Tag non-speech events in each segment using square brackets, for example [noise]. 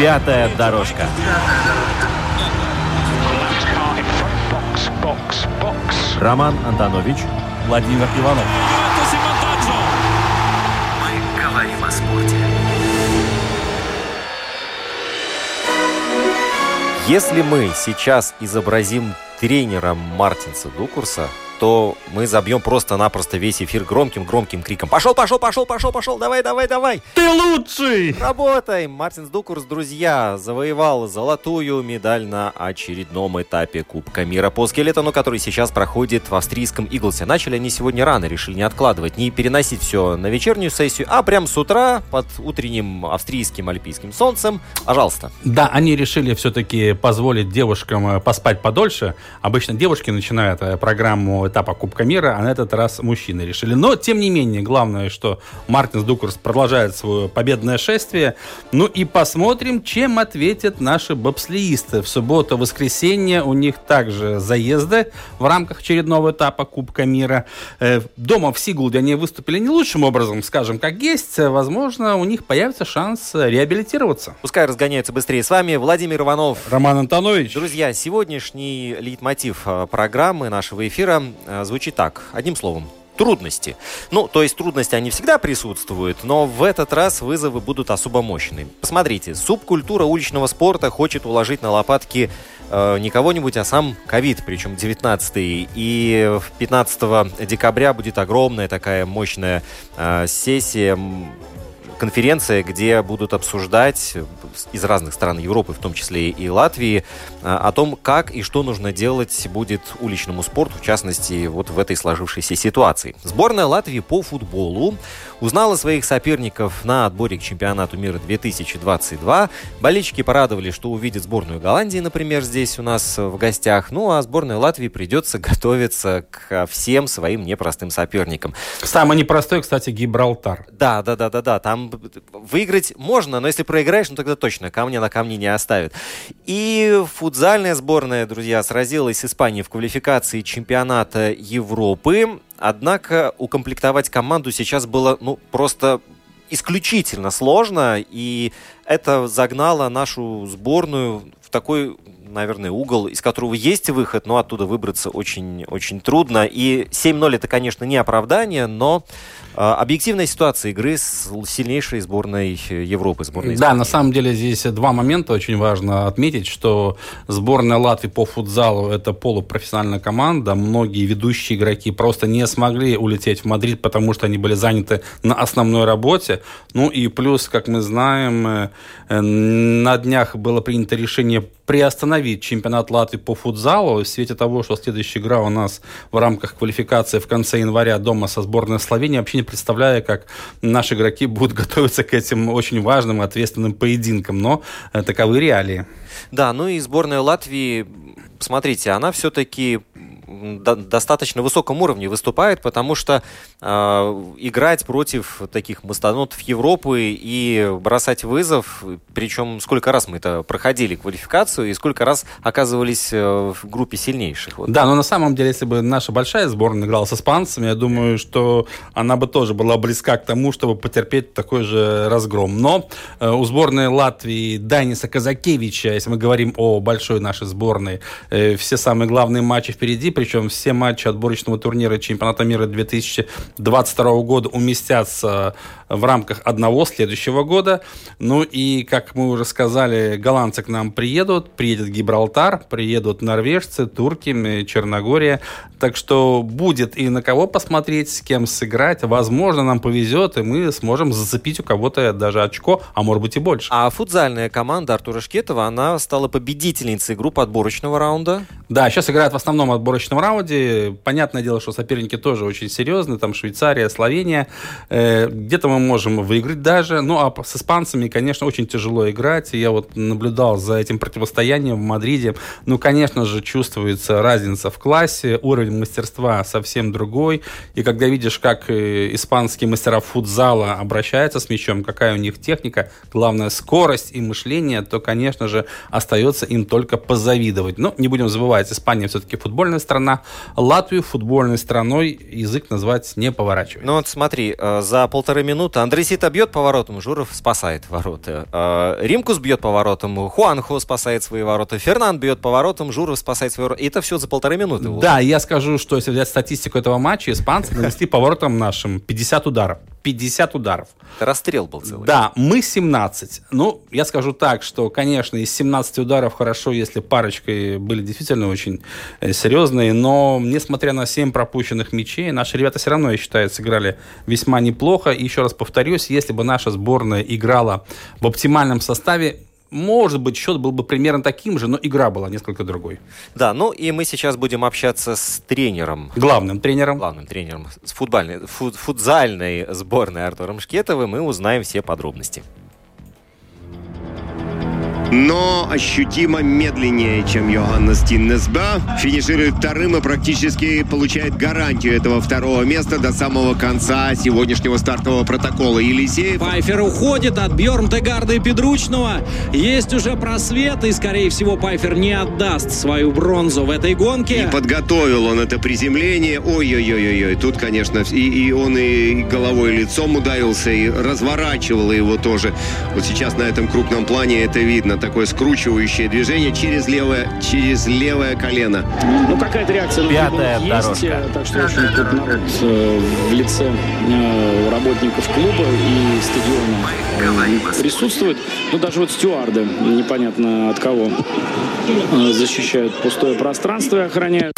Пятая дорожка. Роман Антонович, Владимир Иванов. Мы говорим о спорте. Если мы сейчас изобразим тренера Мартинса Дукурса, то мы забьем просто-напросто весь эфир громким-громким криком. Пошел, пошел, пошел, пошел, пошел, давай, давай, давай. Ты лучший! Работаем! Мартин Дукурс, друзья, завоевал золотую медаль на очередном этапе Кубка мира по скелетону, который сейчас проходит в австрийском Иглсе. Начали они сегодня рано, решили не откладывать, не переносить все на вечернюю сессию, а прям с утра под утренним австрийским альпийским солнцем. Пожалуйста. Да, они решили все-таки позволить девушкам э, поспать подольше. Обычно девушки начинают э, программу этапа Кубка мира, а на этот раз мужчины решили. Но, тем не менее, главное, что Мартинс Дукурс продолжает свое победное шествие. Ну и посмотрим, чем ответят наши бобслеисты. В субботу-воскресенье у них также заезды в рамках очередного этапа Кубка мира. Э, дома в Сигулде они выступили не лучшим образом, скажем, как есть. Возможно, у них появится шанс реабилитироваться. Пускай разгоняются быстрее. С вами Владимир Иванов. Роман Антонович. Друзья, сегодняшний лейтмотив э, программы нашего эфира звучит так, одним словом, трудности. Ну, то есть трудности, они всегда присутствуют, но в этот раз вызовы будут особо мощные. Посмотрите, субкультура уличного спорта хочет уложить на лопатки э, не кого-нибудь, а сам ковид, причем 19 -й. И 15 декабря будет огромная такая мощная э, сессия конференция, где будут обсуждать из разных стран Европы, в том числе и Латвии, а, о том, как и что нужно делать будет уличному спорту, в частности, вот в этой сложившейся ситуации. Сборная Латвии по футболу узнала своих соперников на отборе к чемпионату мира 2022. Болельщики порадовали, что увидят сборную Голландии, например, здесь у нас в гостях. Ну, а сборной Латвии придется готовиться к всем своим непростым соперникам. Самый непростой, кстати, Гибралтар. Да, да, да, да, да. Там выиграть можно, но если проиграешь, ну тогда точно камня на камне не оставят. И футзальная сборная, друзья, сразилась с Испанией в квалификации чемпионата Европы. Однако укомплектовать команду сейчас было ну, просто исключительно сложно, и это загнало нашу сборную в такой наверное, угол, из которого есть выход, но оттуда выбраться очень, очень трудно. И 7-0 это, конечно, не оправдание, но а, объективная ситуация игры с сильнейшей сборной Европы. Сборной да, на самом деле здесь два момента очень важно отметить, что сборная Латвии по футзалу это полупрофессиональная команда. Многие ведущие игроки просто не смогли улететь в Мадрид, потому что они были заняты на основной работе. Ну и плюс, как мы знаем, э, э, на днях было принято решение приостановить чемпионат Латвии по футзалу в свете того, что следующая игра у нас в рамках квалификации в конце января дома со сборной Словении, вообще не представляя, как наши игроки будут [laughs] готовиться к этим очень важным и ответственным поединкам, но э, таковы реалии. Да, ну и сборная Латвии, смотрите, она все-таки достаточно высоком уровне выступает, потому что э, играть против таких мастодонтов Европы и бросать вызов, причем сколько раз мы это проходили, квалификацию, и сколько раз оказывались э, в группе сильнейших. Вот. Да, но на самом деле, если бы наша большая сборная играла с испанцами, я думаю, что она бы тоже была близка к тому, чтобы потерпеть такой же разгром. Но э, у сборной Латвии Даниса Казакевича, если мы говорим о большой нашей сборной, э, все самые главные матчи впереди, причем все матчи отборочного турнира чемпионата мира 2022 года уместятся в рамках одного следующего года. Ну и, как мы уже сказали, голландцы к нам приедут, приедет Гибралтар, приедут норвежцы, турки, Черногория. Так что будет и на кого посмотреть, с кем сыграть. Возможно, нам повезет, и мы сможем зацепить у кого-то даже очко, а может быть и больше. А футзальная команда Артура Шкетова, она стала победительницей группы отборочного раунда. Да, сейчас играет в основном отборочный отборочном раунде. Понятное дело, что соперники тоже очень серьезные, там Швейцария, Словения. Э, где-то мы можем выиграть даже. Ну, а с испанцами, конечно, очень тяжело играть. Я вот наблюдал за этим противостоянием в Мадриде. Ну, конечно же, чувствуется разница в классе, уровень мастерства совсем другой. И когда видишь, как э, испанские мастера футзала обращаются с мячом, какая у них техника, главное скорость и мышление, то, конечно же, остается им только позавидовать. Но не будем забывать, Испания все-таки футбольная страна. Латвию футбольной страной язык назвать не поворачивает. Ну вот смотри, э, за полторы минуты Андрей Сита бьет поворотом, Журов спасает ворота. Э, Римкус бьет поворотом, Хуанхо спасает свои ворота, Фернанд бьет поворотом, Журов спасает свои ворота. И это все за полторы минуты. Да, я скажу, что если взять статистику этого матча, испанцы нанесли поворотом нашим 50 ударов. 50 ударов. Это расстрел был целый. Да, мы 17. Ну, я скажу так, что, конечно, из 17 ударов хорошо, если парочкой были действительно очень э, серьезные, но, несмотря на 7 пропущенных мячей, наши ребята все равно, я считаю, сыграли весьма неплохо. И еще раз повторюсь, если бы наша сборная играла в оптимальном составе, может быть, счет был бы примерно таким же, но игра была несколько другой. Да, ну и мы сейчас будем общаться с тренером. Главным тренером. Главным тренером с футбольной, фут, футзальной сборной Артуром Шкетовым. Мы узнаем все подробности но ощутимо медленнее, чем Йоганнес Тиннесба. Финиширует вторым и практически получает гарантию этого второго места до самого конца сегодняшнего стартового протокола. Елисеев... Пайфер уходит от Бьерн Тегарда и Педручного. Есть уже просвет, и, скорее всего, Пайфер не отдаст свою бронзу в этой гонке. И подготовил он это приземление. Ой-ой-ой-ой. Тут, конечно, и, и он и головой, и лицом ударился, и разворачивал его тоже. Вот сейчас на этом крупном плане это видно такое скручивающее движение через левое, через левое колено. Ну, какая-то реакция на Пятая есть, дорожка. так что очень тут народ э, в лице э, работников клуба и стадиона э, присутствует. Ну, даже вот стюарды, непонятно от кого, защищают пустое пространство и охраняют.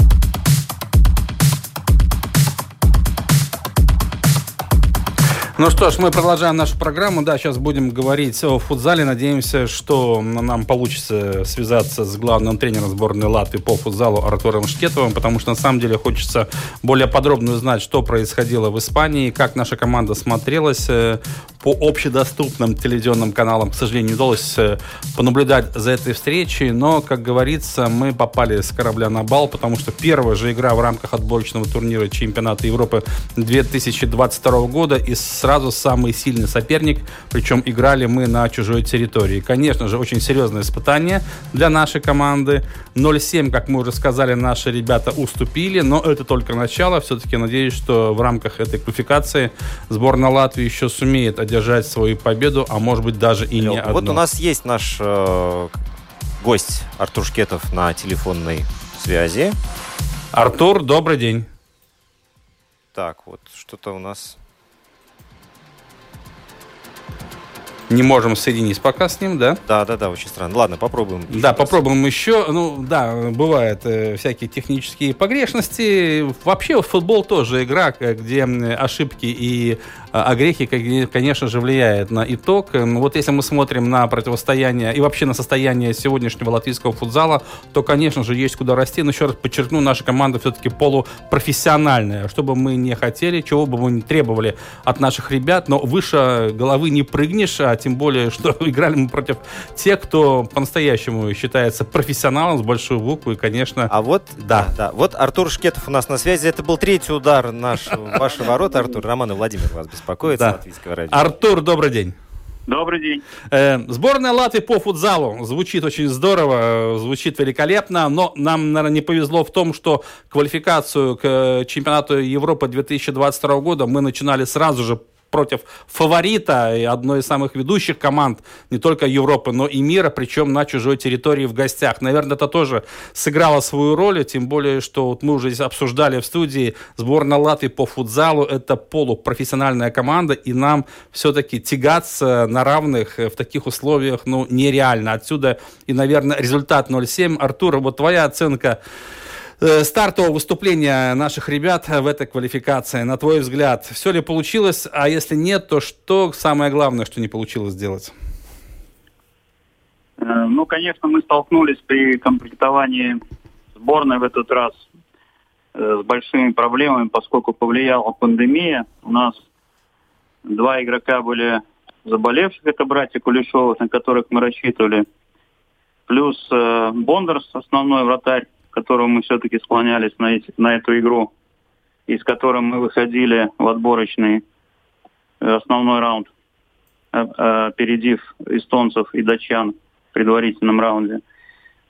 Ну что ж, мы продолжаем нашу программу. Да, сейчас будем говорить о футзале. Надеемся, что нам получится связаться с главным тренером сборной Латвии по футзалу Артуром Шкетовым, потому что на самом деле хочется более подробно узнать, что происходило в Испании, как наша команда смотрелась э, по общедоступным телевизионным каналам. К сожалению, не удалось э, понаблюдать за этой встречей, но, как говорится, мы попали с корабля на бал, потому что первая же игра в рамках отборочного турнира чемпионата Европы 2022 года и сразу сразу самый сильный соперник, причем играли мы на чужой территории. Конечно же, очень серьезное испытание для нашей команды. 0-7, как мы уже сказали, наши ребята уступили, но это только начало. Все-таки надеюсь, что в рамках этой квалификации сборная Латвии еще сумеет одержать свою победу, а может быть даже и не одну. Вот у нас есть наш э, гость Артур Шкетов на телефонной связи. Артур, добрый день. Так, вот что-то у нас не можем соединить пока с ним, да? Да, да, да, очень странно. Ладно, попробуем. Да, раз. попробуем еще. Ну, да, бывают э, всякие технические погрешности. Вообще футбол тоже игра, где ошибки и а, а грехи, конечно же, влияют на итог. Вот если мы смотрим на противостояние и вообще на состояние сегодняшнего латвийского футзала, то, конечно же, есть куда расти. Но еще раз подчеркну, наша команда все-таки полупрофессиональная. Что бы мы не хотели, чего бы мы не требовали от наших ребят, но выше головы не прыгнешь, а тем более, что [laughs] играли мы против тех, кто по-настоящему считается профессионалом с большой буквы, и, конечно... А вот, да, да, вот Артур Шкетов у нас на связи. Это был третий удар наш, [laughs] вашего ворота, Артур. Роман и Владимир вас беспокоит да. латвийского радио. Артур, добрый день. Добрый день. Э, сборная Латвии по футзалу звучит очень здорово, звучит великолепно, но нам, наверное, не повезло в том, что квалификацию к чемпионату Европы 2022 года мы начинали сразу же против фаворита и одной из самых ведущих команд не только Европы, но и мира, причем на чужой территории в гостях. Наверное, это тоже сыграло свою роль, тем более, что вот мы уже здесь обсуждали в студии сборная Латвии по футзалу. Это полупрофессиональная команда, и нам все-таки тягаться на равных в таких условиях ну, нереально. Отсюда и, наверное, результат 0-7. Артур, вот твоя оценка стартового выступления наших ребят в этой квалификации, на твой взгляд, все ли получилось, а если нет, то что самое главное, что не получилось сделать? Э, ну, конечно, мы столкнулись при комплектовании сборной в этот раз э, с большими проблемами, поскольку повлияла пандемия. У нас два игрока были заболевших, это братья Кулешовых, на которых мы рассчитывали. Плюс э, Бондарс, основной вратарь, которого мы все-таки склонялись на, эти, на эту игру, и с которым мы выходили в отборочный э, основной раунд, э, э, опередив эстонцев и датчан в предварительном раунде.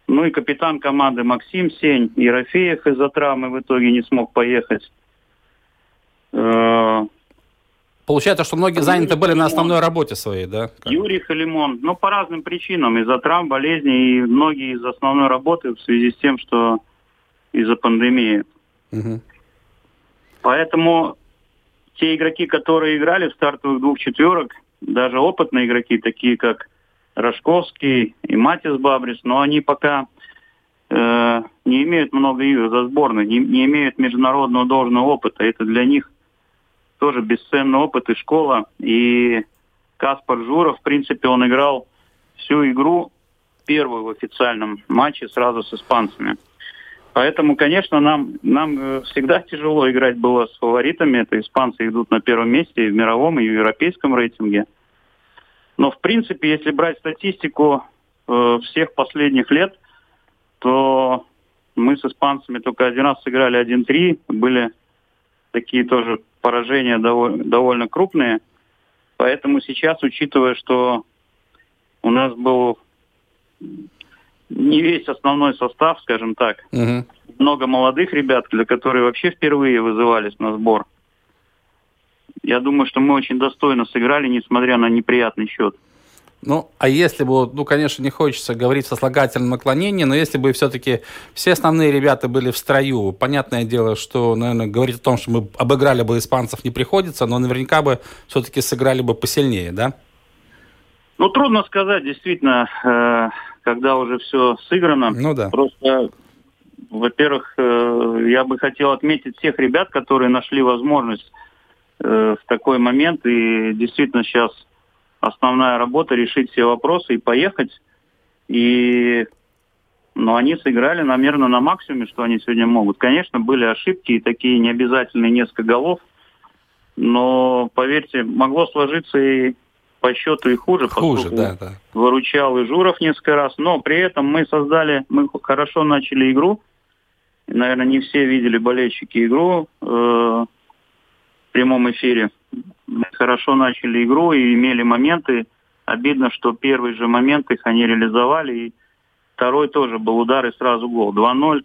Ну и капитан команды Максим Сень, Ерофеев из-за травмы в итоге не смог поехать. Получается, что многие заняты были на основной работе своей, да? Юрий Халимон. Ну, по разным причинам. Из-за травм, болезней, и многие из основной работы в связи с тем, что из-за пандемии. Угу. Поэтому те игроки, которые играли в стартовых двух четверок, даже опытные игроки, такие как Рожковский и Матис Бабрис, но они пока э, не имеют много игр за сборной, не, не имеют международного должного опыта. Это для них тоже бесценный опыт и школа. И Каспар Журов, в принципе, он играл всю игру, первую в официальном матче сразу с испанцами. Поэтому, конечно, нам, нам э, всегда тяжело играть было с фаворитами. Это испанцы идут на первом месте и в мировом, и в европейском рейтинге. Но, в принципе, если брать статистику э, всех последних лет, то мы с испанцами только один раз сыграли 1-3. Были такие тоже поражения довольно, довольно крупные. Поэтому сейчас, учитывая, что у нас был не весь основной состав, скажем так, угу. много молодых ребят, для которых вообще впервые вызывались на сбор. Я думаю, что мы очень достойно сыграли, несмотря на неприятный счет. Ну, а если бы, ну, конечно, не хочется говорить со слагательным наклонением, но если бы все-таки все основные ребята были в строю, понятное дело, что, наверное, говорить о том, что мы обыграли бы испанцев не приходится, но наверняка бы все-таки сыграли бы посильнее, да? Ну, трудно сказать, действительно, э, когда уже все сыграно. Ну да. Просто, во-первых, э, я бы хотел отметить всех ребят, которые нашли возможность э, в такой момент и действительно сейчас основная работа решить все вопросы и поехать. И но они сыграли, наверное, на максимуме, что они сегодня могут. Конечно, были ошибки и такие необязательные несколько голов, но, поверьте, могло сложиться и по счету и хуже. Хуже, да, да. Выручал и Журов несколько раз, но при этом мы создали, мы хорошо начали игру. Наверное, не все видели болельщики игру э, в прямом эфире хорошо начали игру и имели моменты. Обидно, что первый же момент их они реализовали. И второй тоже был удар и сразу гол. 2-0,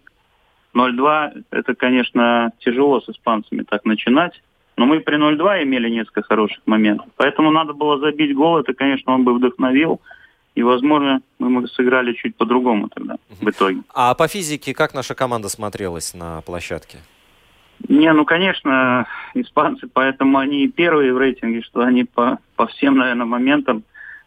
0-2. Это, конечно, тяжело с испанцами так начинать. Но мы при 0-2 имели несколько хороших моментов. Поэтому надо было забить гол. Это, конечно, он бы вдохновил. И, возможно, мы сыграли чуть по-другому тогда в итоге. А по физике как наша команда смотрелась на площадке? Не, ну, конечно, испанцы, поэтому они первые в рейтинге, что они по, по всем, наверное, моментам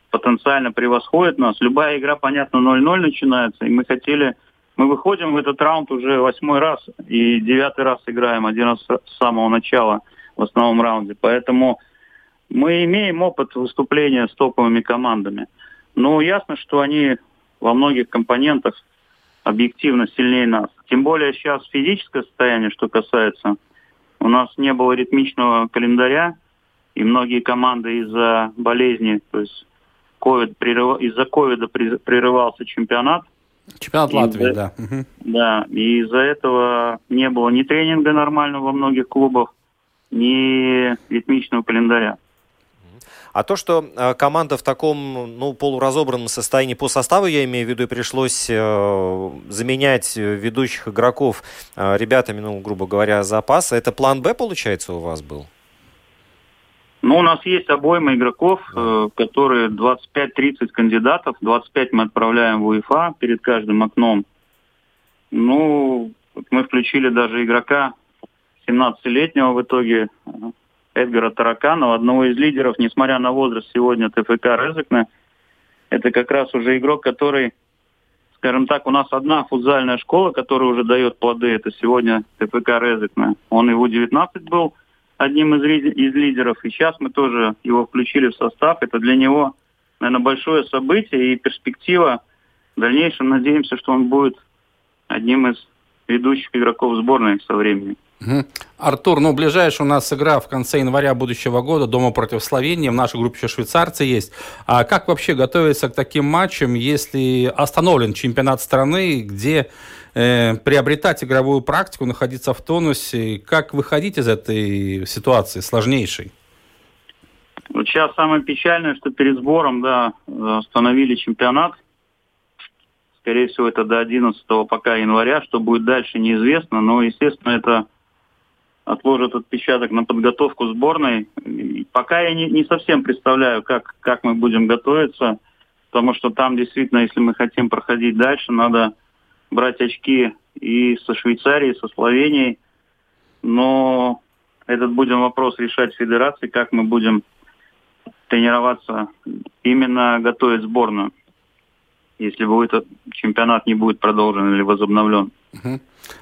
потенциально превосходят нас. Любая игра, понятно, 0-0 начинается, и мы хотели... Мы выходим в этот раунд уже восьмой раз, и девятый раз играем, один раз с самого начала в основном раунде. Поэтому мы имеем опыт выступления с топовыми командами. Ну, ясно, что они во многих компонентах объективно сильнее нас. Тем более сейчас физическое состояние, что касается. У нас не было ритмичного календаря, и многие команды из-за болезни, то есть COVID, прерыв... из-за ковида прерывался чемпионат. Чемпионат Латвии, да. Да, и из-за этого не было ни тренинга нормального во многих клубах, ни ритмичного календаря. А то, что э, команда в таком ну, полуразобранном состоянии по составу, я имею в виду, пришлось э, заменять ведущих игроков э, ребятами, ну, грубо говоря, запаса, это план Б, получается, у вас был? Ну, у нас есть обойма игроков, э, которые 25-30 кандидатов, 25 мы отправляем в УЕФА перед каждым окном. Ну, мы включили даже игрока 17-летнего в итоге, Эдгара Тараканова, одного из лидеров, несмотря на возраст сегодня ТФК Резекна. Это как раз уже игрок, который, скажем так, у нас одна футзальная школа, которая уже дает плоды. Это сегодня ТФК Резекна. Он и в У-19 был одним из, из лидеров, и сейчас мы тоже его включили в состав. Это для него, наверное, большое событие и перспектива. В дальнейшем надеемся, что он будет одним из ведущих игроков сборной со временем. Угу. Артур, ну, ближайшая у нас игра в конце января будущего года дома против Словении. В нашей группе еще швейцарцы есть. А как вообще готовиться к таким матчам, если остановлен чемпионат страны, где э, приобретать игровую практику, находиться в тонусе? Как выходить из этой ситуации сложнейшей? Вот сейчас самое печальное, что перед сбором, да, остановили чемпионат. Скорее всего, это до 11 пока января. Что будет дальше, неизвестно. Но, естественно, это отложит отпечаток на подготовку сборной. Пока я не, не совсем представляю, как, как мы будем готовиться, потому что там действительно, если мы хотим проходить дальше, надо брать очки и со Швейцарией, и со Словенией. Но этот будем вопрос решать в федерации, как мы будем тренироваться, именно готовить сборную, если будет чемпионат не будет продолжен или возобновлен.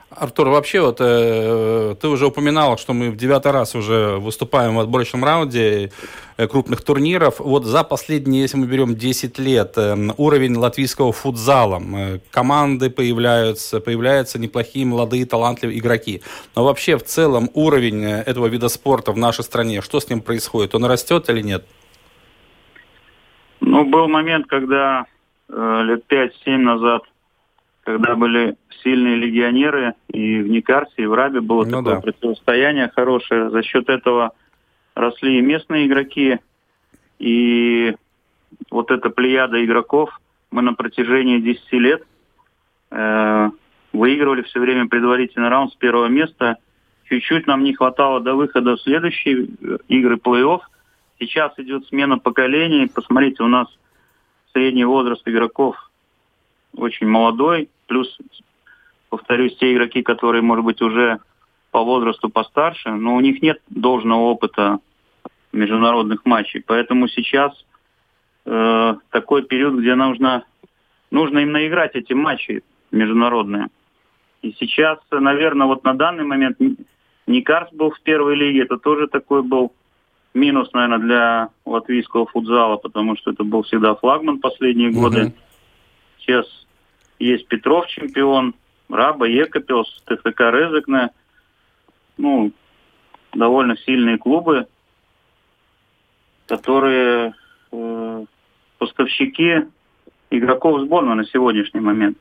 Артур, вообще вот э, ты уже упоминал, что мы в девятый раз уже выступаем в отборочном раунде э, крупных турниров. Вот за последние, если мы берем 10 лет, э, уровень латвийского футзала, э, команды появляются, появляются неплохие молодые талантливые игроки. Но вообще в целом уровень э, этого вида спорта в нашей стране, что с ним происходит? Он растет или нет? Ну, был момент, когда э, лет 5-7 назад, когда были сильные легионеры, и в Никарсе, и в Рабе было ну, такое да. противостояние хорошее. За счет этого росли и местные игроки, и вот эта плеяда игроков мы на протяжении 10 лет э, выигрывали все время предварительный раунд с первого места. Чуть-чуть нам не хватало до выхода в следующие э, игры плей-офф. Сейчас идет смена поколений. Посмотрите, у нас средний возраст игроков очень молодой. Плюс повторюсь, те игроки, которые, может быть, уже по возрасту постарше, но у них нет должного опыта международных матчей. Поэтому сейчас э, такой период, где нужно, нужно им наиграть эти матчи международные. И сейчас, наверное, вот на данный момент Никарс был в первой лиге, это тоже такой был минус, наверное, для латвийского футзала, потому что это был всегда флагман последние годы. Mm-hmm. Сейчас есть Петров чемпион, Раба, Екапилс, ТФК Резекне. Ну, довольно сильные клубы, которые э, поставщики игроков сборной на сегодняшний момент.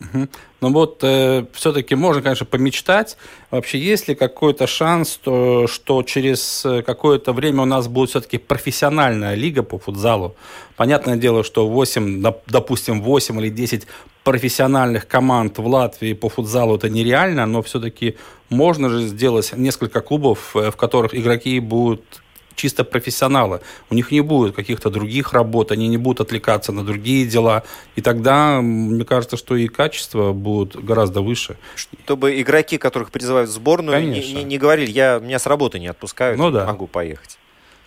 Угу. Ну вот э, все-таки можно, конечно, помечтать. Вообще, есть ли какой-то шанс, то, что через э, какое-то время у нас будет все-таки профессиональная лига по футзалу? Понятное дело, что 8, допустим, 8 или 10 профессиональных команд в Латвии по футзалу это нереально, но все-таки можно же сделать несколько клубов, э, в которых игроки будут чисто профессионалы. У них не будет каких-то других работ, они не будут отвлекаться на другие дела. И тогда, мне кажется, что и качество будет гораздо выше. Чтобы игроки, которых призывают в сборную, не, не, не говорили, я, меня с работы не отпускают, ну, да. могу поехать.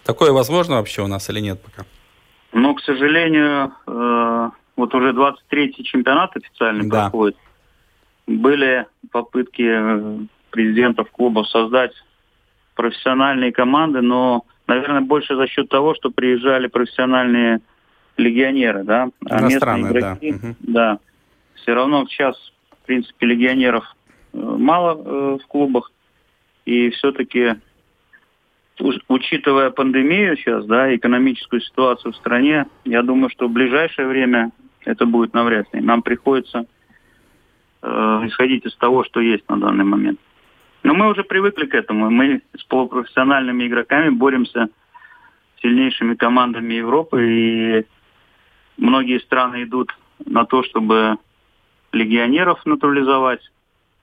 Такое возможно вообще у нас или нет пока? Ну, к сожалению, э, вот уже 23-й чемпионат официально да. проходит. Были попытки э, президентов клубов создать профессиональные команды, но, наверное, больше за счет того, что приезжали профессиональные легионеры, да, а местные игроки, да. да, все равно сейчас, в принципе, легионеров э, мало э, в клубах, и все-таки учитывая пандемию сейчас, да, экономическую ситуацию в стране, я думаю, что в ближайшее время это будет навряд ли. Нам приходится э, исходить из того, что есть на данный момент. Но мы уже привыкли к этому. Мы с полупрофессиональными игроками боремся с сильнейшими командами Европы, и многие страны идут на то, чтобы легионеров натурализовать.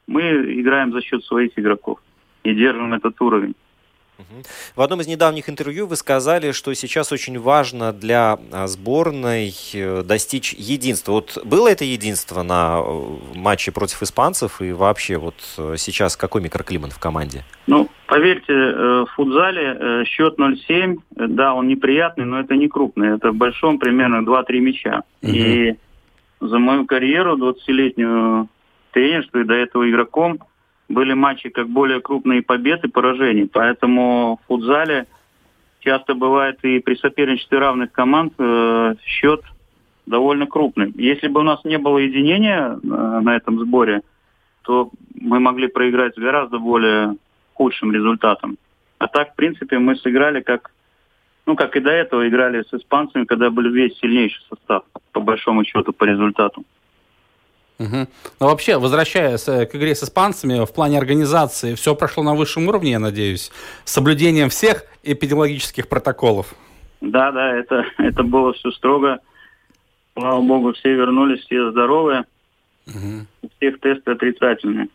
Мы играем за счет своих игроков и держим этот уровень. В одном из недавних интервью вы сказали, что сейчас очень важно для а, сборной э, достичь единства. Вот было это единство на э, матче против испанцев и вообще вот э, сейчас какой микроклимат в команде? Ну, поверьте, в футзале счет 0-7, да, он неприятный, но это не крупный. Это в большом примерно 2-3 мяча. Угу. И за мою карьеру 20-летнюю тренерство и до этого игроком – были матчи как более крупные победы, поражений. Поэтому в футзале часто бывает и при соперничестве равных команд э, счет довольно крупный. Если бы у нас не было единения э, на этом сборе, то мы могли проиграть с гораздо более худшим результатом. А так, в принципе, мы сыграли как, ну, как и до этого играли с испанцами, когда был весь сильнейший состав, по большому счету, по результату. Угу. Ну, вообще, возвращаясь э, к игре с испанцами, в плане организации все прошло на высшем уровне, я надеюсь, с соблюдением всех эпидемиологических протоколов. Да, да, это, [laughs] это было все строго. Слава богу, все вернулись, все здоровые. Угу. У всех тесты отрицательные.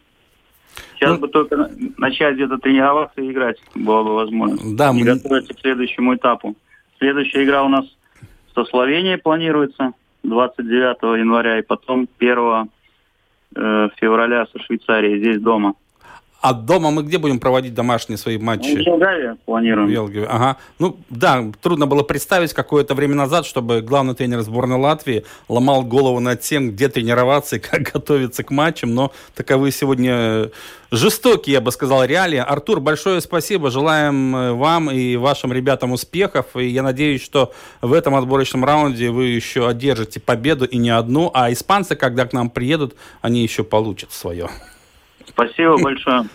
Сейчас ну, бы только начать где-то тренироваться и играть было бы возможно. Да, мы... готовиться к следующему этапу. Следующая игра у нас со Словенией планируется 29 января и потом 1 э, февраля со Швейцарией здесь дома. А дома мы где будем проводить домашние свои матчи? В Елгаве планируем. В Елгаве, ага. Ну, да, трудно было представить какое-то время назад, чтобы главный тренер сборной Латвии ломал голову над тем, где тренироваться и [laughs] как готовиться к матчам, но таковы сегодня жестокие, я бы сказал, реалии. Артур, большое спасибо. Желаем э, вам и вашим ребятам успехов. И я надеюсь, что в этом отборочном раунде вы еще одержите победу и не одну, а испанцы, когда к нам приедут, они еще получат свое. Спасибо большое.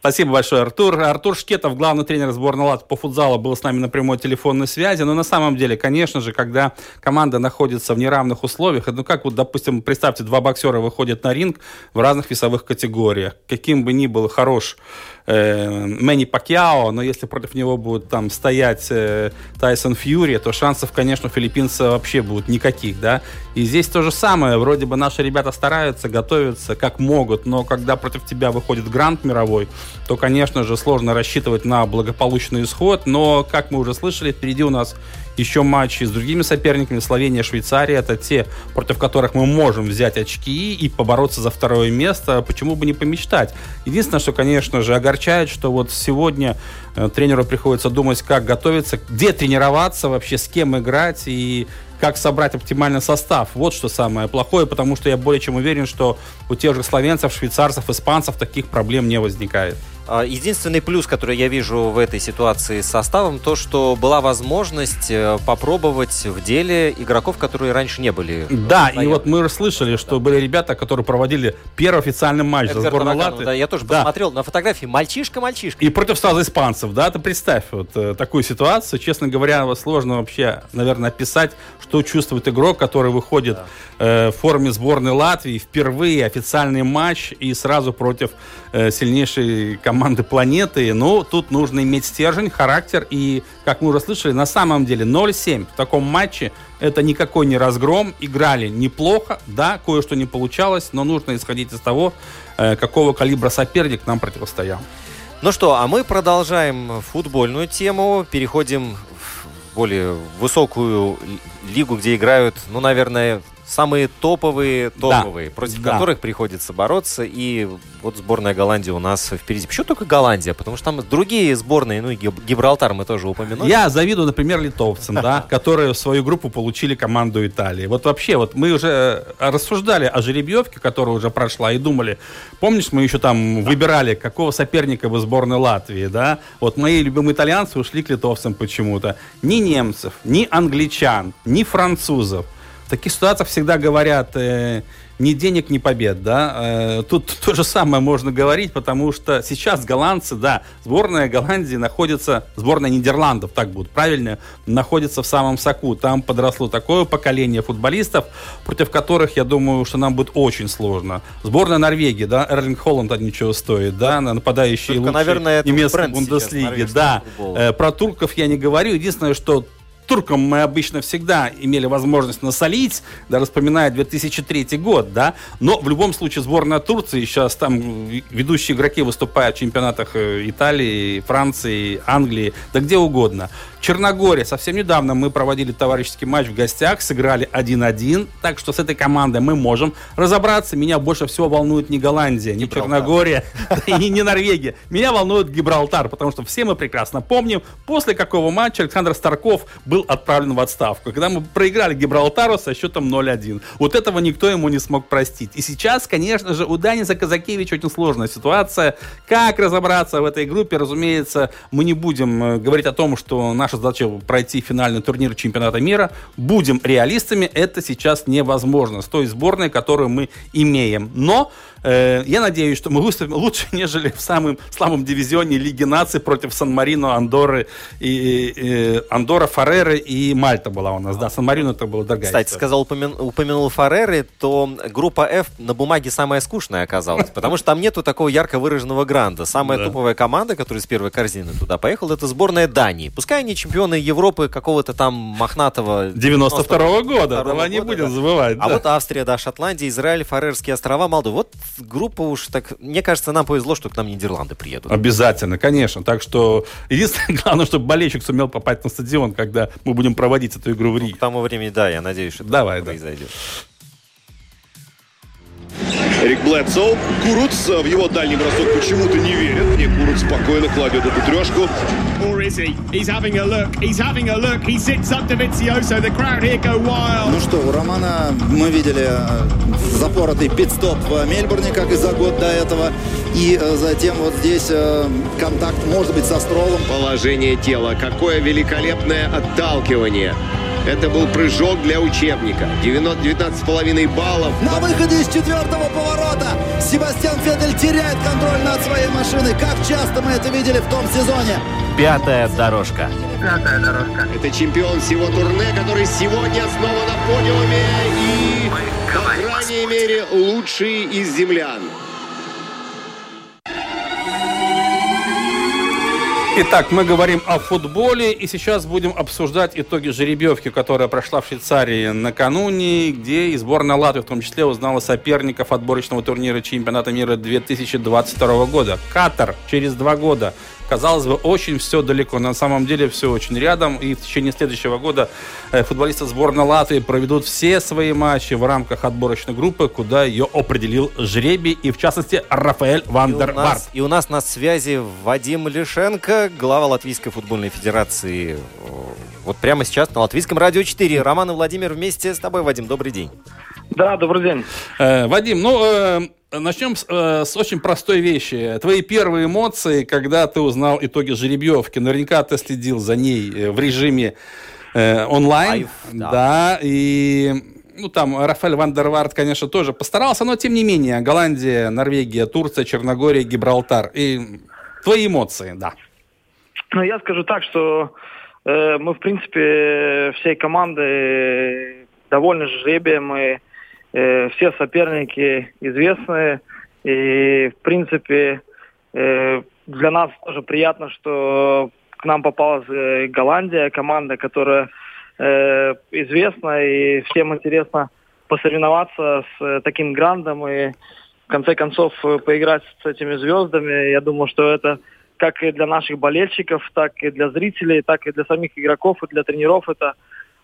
Спасибо большое, Артур. Артур Шкетов, главный тренер сборной Лат по футзалу, был с нами на прямой телефонной связи. Но на самом деле, конечно же, когда команда находится в неравных условиях, ну как вот, допустим, представьте, два боксера выходят на ринг в разных весовых категориях. Каким бы ни был хорош э, Мэнни Пакьяо, но если против него будет там стоять э, Тайсон Фьюри, то шансов, конечно, у филиппинца вообще будет никаких, да. И здесь то же самое. Вроде бы наши ребята стараются, готовятся как могут, но когда против тебя выходит грант мировой, то, конечно же, сложно рассчитывать на благополучный исход. Но, как мы уже слышали, впереди у нас еще матчи с другими соперниками. Словения, Швейцария. Это те, против которых мы можем взять очки и побороться за второе место. Почему бы не помечтать? Единственное, что, конечно же, огорчает, что вот сегодня э, тренеру приходится думать, как готовиться, где тренироваться вообще, с кем играть и как собрать оптимальный состав. Вот что самое плохое, потому что я более чем уверен, что у тех же словенцев, швейцарцев, испанцев таких проблем не возникает. А, единственный плюс, который я вижу в этой ситуации с составом, то, что была возможность э, попробовать в деле игроков, которые раньше не были. Да, и вот мы слышали, что были ребята, которые проводили первый официальный матч за сборную Латы. Да, я тоже да. посмотрел на фотографии. Мальчишка-мальчишка. И против сразу испанцев, да? Ты представь вот э, такую ситуацию. Честно говоря, сложно вообще, наверное, описать, что чувствует игрок, который выходит да. э, в форме сборной Латвии впервые официальный матч и сразу против сильнейшей команды планеты. Но тут нужно иметь стержень, характер. И, как мы уже слышали, на самом деле 0-7 в таком матче это никакой не разгром. Играли неплохо, да, кое-что не получалось, но нужно исходить из того, э, какого калибра соперник нам противостоял. Ну что, а мы продолжаем футбольную тему, переходим в более высокую лигу, где играют, ну, наверное, самые топовые, топовые, да. против да. которых приходится бороться. И вот сборная Голландии у нас впереди. Почему только Голландия? Потому что там другие сборные, ну и Гибралтар мы тоже упомянули. Я завидую, например, литовцам, да, [laughs] которые в свою группу получили команду Италии. Вот вообще, вот мы уже рассуждали о жеребьевке, которая уже прошла, и думали, помнишь, мы еще там выбирали, какого соперника бы сборной Латвии, да? Вот мои любимые итальянцы ушли к литовцам почему-то. Ни немцев, ни англичан, ни французов в таких ситуациях всегда говорят э, ни денег, ни побед, да. Э, тут [laughs] то же самое можно говорить, потому что сейчас голландцы, да, сборная Голландии находится, сборная Нидерландов, так будет правильно, находится в самом соку. Там подросло такое поколение футболистов, против которых, я думаю, что нам будет очень сложно. Сборная Норвегии, да, Эрлинг Холланд от ничего стоит, да, нападающий лучший наверное, немецкой Бундеслиги, да. Э, про турков я не говорю. Единственное, что туркам мы обычно всегда имели возможность насолить, да, вспоминая 2003 год, да, но в любом случае сборная Турции, сейчас там ведущие игроки выступают в чемпионатах э, Италии, Франции, Англии, да где угодно. Черногория. Совсем недавно мы проводили товарищеский матч в гостях, сыграли 1-1, так что с этой командой мы можем разобраться. Меня больше всего волнует не Голландия, не Черногория [laughs] и не Норвегия. Меня волнует Гибралтар, потому что все мы прекрасно помним, после какого матча Александр Старков был отправлен в отставку, когда мы проиграли Гибралтару со счетом 0-1. Вот этого никто ему не смог простить. И сейчас, конечно же, у Даниса Казакевича очень сложная ситуация. Как разобраться в этой группе, разумеется, мы не будем э, говорить о том, что наша наша задача пройти финальный турнир чемпионата мира. Будем реалистами, это сейчас невозможно с той сборной, которую мы имеем. Но Э, я надеюсь, что мы выступим лучше, [laughs] нежели в самом слабом дивизионе Лиги наций против Сан-Марино, Андоры и, и Андора, Фареры и Мальта была у нас. Да, Сан-Марино это было дорогая Кстати, история. сказал, упомянул, упомянул Фареры, то группа F на бумаге самая скучная оказалась, потому что там нету такого ярко выраженного гранда. Самая топовая команда, которая с первой корзины туда поехала, это сборная Дании. Пускай они чемпионы Европы какого-то там мохнатого... 92-го года, давай не будем забывать. А вот Австрия, да, Шотландия, Израиль, Фарерские острова, Молдова. Вот группа уж так... Мне кажется, нам повезло, что к нам Нидерланды приедут. Обязательно, конечно. Так что единственное, [laughs] главное, чтобы болельщик сумел попасть на стадион, когда мы будем проводить эту игру в Риге. Ну, к тому времени, да, я надеюсь, что Давай, это произойдет. Эрик Блэдсоу. Куруц в его дальний бросок почему-то не верит. Не Куруц спокойно кладет эту трешку. Ну что, у Романа мы видели э, запоротый пит-стоп в Мельбурне, как и за год до этого. И э, затем вот здесь э, контакт может быть со Стролом. Положение тела. Какое великолепное отталкивание. Это был прыжок для учебника. 19,5 баллов. На выходе из четвертого поворота Себастьян Федель теряет контроль над своей машиной. Как часто мы это видели в том сезоне. Пятая дорожка. Пятая дорожка. Это чемпион всего турне, который сегодня снова на подиуме и, по крайней мере, лучший из землян. Итак, мы говорим о футболе, и сейчас будем обсуждать итоги жеребьевки, которая прошла в Швейцарии накануне, где и сборная Латвии в том числе узнала соперников отборочного турнира чемпионата мира 2022 года. Катар через два года казалось бы, очень все далеко. На самом деле все очень рядом. И в течение следующего года э, футболисты сборной Латвии проведут все свои матчи в рамках отборочной группы, куда ее определил жребий. И в частности Рафаэль Вандервард. И у нас на связи Вадим Лишенко, глава Латвийской футбольной федерации. Вот прямо сейчас на Латвийском радио 4. Роман и Владимир вместе с тобой, Вадим. Добрый день. Да, добрый день. Э, Вадим, ну, э, начнем с, э, с очень простой вещи. Твои первые эмоции, когда ты узнал итоги жеребьевки. Наверняка ты следил за ней э, в режиме э, онлайн. Live, да. да. И ну, там Рафаэль Вандервард, конечно, тоже постарался, но тем не менее, Голландия, Норвегия, Турция, Черногория, Гибралтар. И твои эмоции, да. Ну, я скажу так, что э, мы, в принципе, всей команды довольны жребием. И э, все соперники известные. И, в принципе, э, для нас тоже приятно, что к нам попалась э, Голландия, команда, которая э, известна, и всем интересно посоревноваться с э, таким грандом и в конце концов э, поиграть с этими звездами. Я думаю, что это как и для наших болельщиков, так и для зрителей, так и для самих игроков и для тренеров это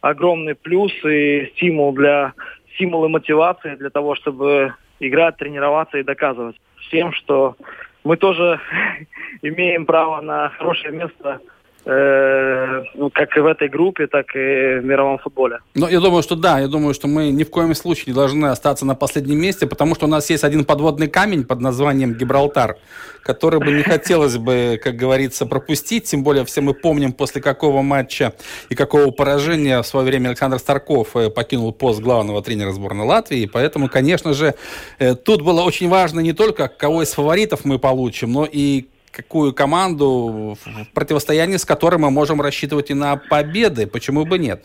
огромный плюс и стимул для стимул и мотивация для того, чтобы играть, тренироваться и доказывать всем, что мы тоже [laughs] имеем право на хорошее место ну, как и в этой группе, так и в мировом футболе. Ну, я думаю, что да, я думаю, что мы ни в коем случае не должны остаться на последнем месте, потому что у нас есть один подводный камень под названием Гибралтар, который бы не хотелось бы, как говорится, пропустить, тем более все мы помним, после какого матча и какого поражения в свое время Александр Старков э, покинул пост главного тренера сборной Латвии, поэтому, конечно же, э, тут было очень важно не только, кого из фаворитов мы получим, но и какую команду, в противостоянии с которой мы можем рассчитывать и на победы. Почему бы нет?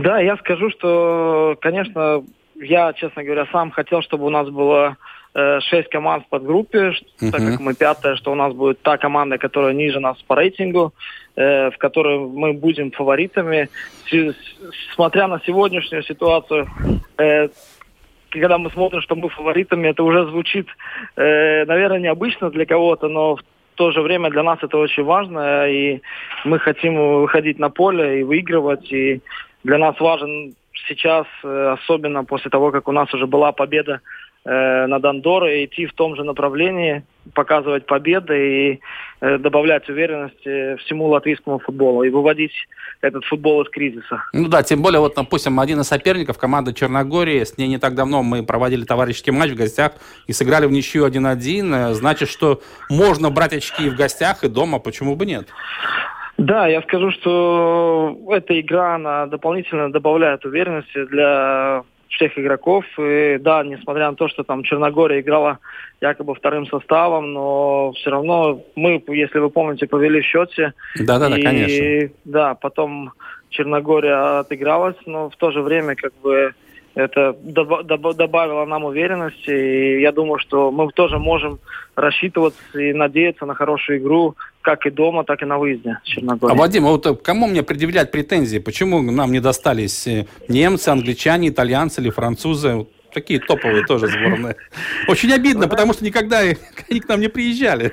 Да, я скажу, что, конечно, я, честно говоря, сам хотел, чтобы у нас было э, шесть команд в подгруппе, uh-huh. так как мы пятая, что у нас будет та команда, которая ниже нас по рейтингу, э, в которой мы будем фаворитами. С, смотря на сегодняшнюю ситуацию, э, когда мы смотрим, что мы фаворитами, это уже звучит, э, наверное, необычно для кого-то, но в то же время для нас это очень важно, и мы хотим выходить на поле и выигрывать, и для нас важен сейчас, э, особенно после того, как у нас уже была победа э, над Андорой, идти в том же направлении, показывать победы и э, добавлять уверенности всему латвийскому футболу и выводить этот футбол из кризиса. Ну да, тем более, вот, допустим, один из соперников, команда Черногории, с ней не так давно мы проводили товарищеский матч в гостях и сыграли в ничью 1-1. Значит, что можно брать очки и в гостях, и дома, почему бы нет? Да, я скажу, что эта игра, она дополнительно добавляет уверенности для всех игроков. И да, несмотря на то, что там Черногория играла якобы вторым составом, но все равно мы, если вы помните, повели в счете. Да-да-да, конечно. Да, потом Черногория отыгралась, но в то же время как бы это добавило нам уверенности, и я думаю, что мы тоже можем рассчитываться и надеяться на хорошую игру как и дома, так и на выезде А, Вадим, а вот э, кому мне предъявлять претензии? Почему нам не достались э, немцы, англичане, итальянцы или французы? Такие топовые тоже сборные. [laughs] Очень обидно, потому что никогда [laughs] они к нам не приезжали.